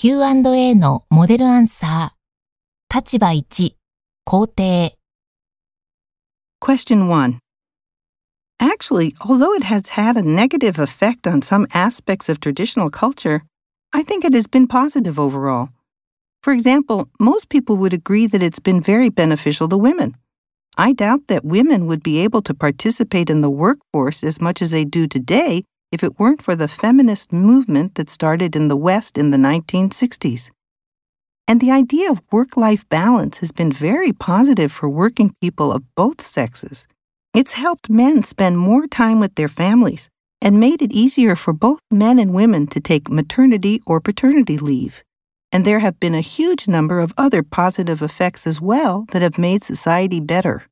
Q&A のモデルアンサー。立場1、肯定。 Question 1. Actually, although it has had a negative effect on some aspects of traditional culture, I think it has been positive overall. For example, most people would agree that it's been very beneficial to women. I doubt that women would be able to participate in the workforce as much as they do today if it weren't for the feminist movement that started in the West in the 1960s. And the idea of work life balance has been very positive for working people of both sexes. It's helped men spend more time with their families and made it easier for both men and women to take maternity or paternity leave. And there have been a huge number of other positive effects as well that have made society better.